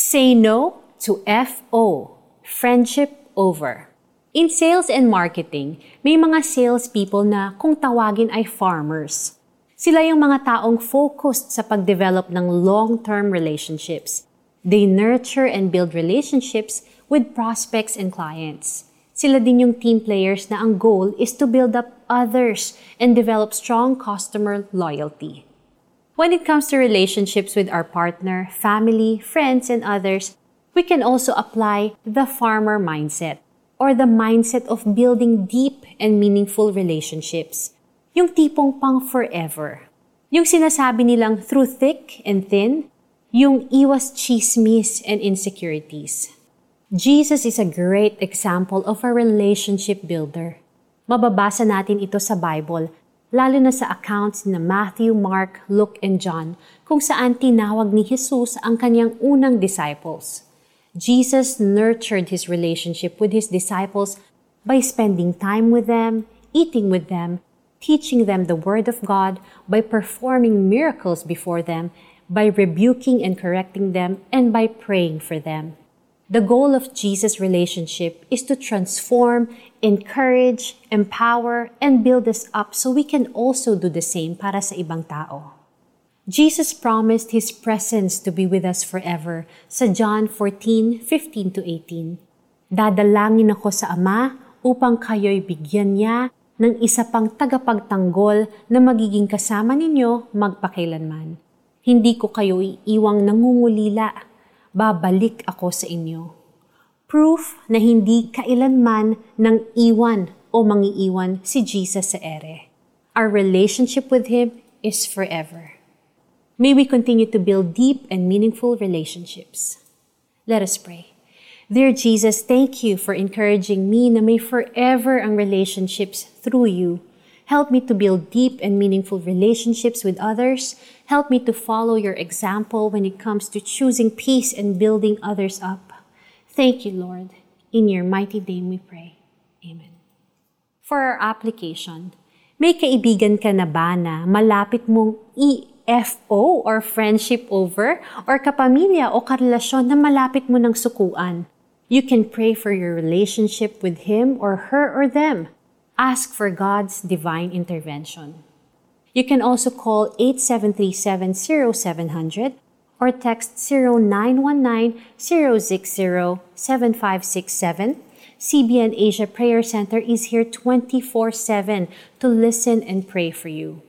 Say no to FO, friendship over. In sales and marketing, may mga salespeople na kung tawagin ay farmers. Sila yung mga taong focused sa pag-develop ng long-term relationships. They nurture and build relationships with prospects and clients. Sila din yung team players na ang goal is to build up others and develop strong customer loyalty. When it comes to relationships with our partner, family, friends, and others, we can also apply the farmer mindset or the mindset of building deep and meaningful relationships. Yung tipong pang forever. Yung sinasabi nilang through thick and thin, yung iwas chismis and insecurities. Jesus is a great example of a relationship builder. Mababasa natin ito sa Bible, lalo na sa accounts na Matthew, Mark, Luke, and John, kung saan tinawag ni Jesus ang kanyang unang disciples. Jesus nurtured his relationship with his disciples by spending time with them, eating with them, teaching them the Word of God, by performing miracles before them, by rebuking and correcting them, and by praying for them. The goal of Jesus' relationship is to transform, encourage, empower, and build us up so we can also do the same para sa ibang tao. Jesus promised His presence to be with us forever sa John 14:15 to 18. Dadalangin ako sa Ama upang kayo'y bigyan niya ng isa pang tagapagtanggol na magiging kasama ninyo magpakailanman. Hindi ko kayo iiwang nangungulila. Babalik ako sa inyo. Proof na hindi kailanman nang iwan o mangiiwan si Jesus sa ere. Our relationship with Him is forever. May we continue to build deep and meaningful relationships. Let us pray. Dear Jesus, thank you for encouraging me na may forever ang relationships through you. Help me to build deep and meaningful relationships with others. Help me to follow your example when it comes to choosing peace and building others up. Thank you, Lord. In your mighty name we pray. Amen. For our application, may kaibigan ka na ba na malapit mong i FO or friendship over or kapamilya o karelasyon na malapit mo ng sukuan. You can pray for your relationship with him or her or them. Ask for God's divine intervention. You can also call 8737-0700 or text 0919-060-7567. CBN Asia Prayer Center is here 24-7 to listen and pray for you.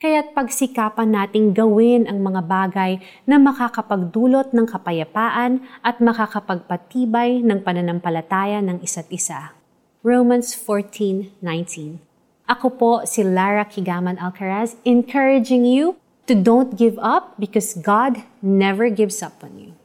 Kaya't pagsikapan nating gawin ang mga bagay na makakapagdulot ng kapayapaan at makakapagpatibay ng pananampalataya ng isa't isa. Romans 14:19. Ako po si Lara Kigaman Alcaraz encouraging you to don't give up because God never gives up on you.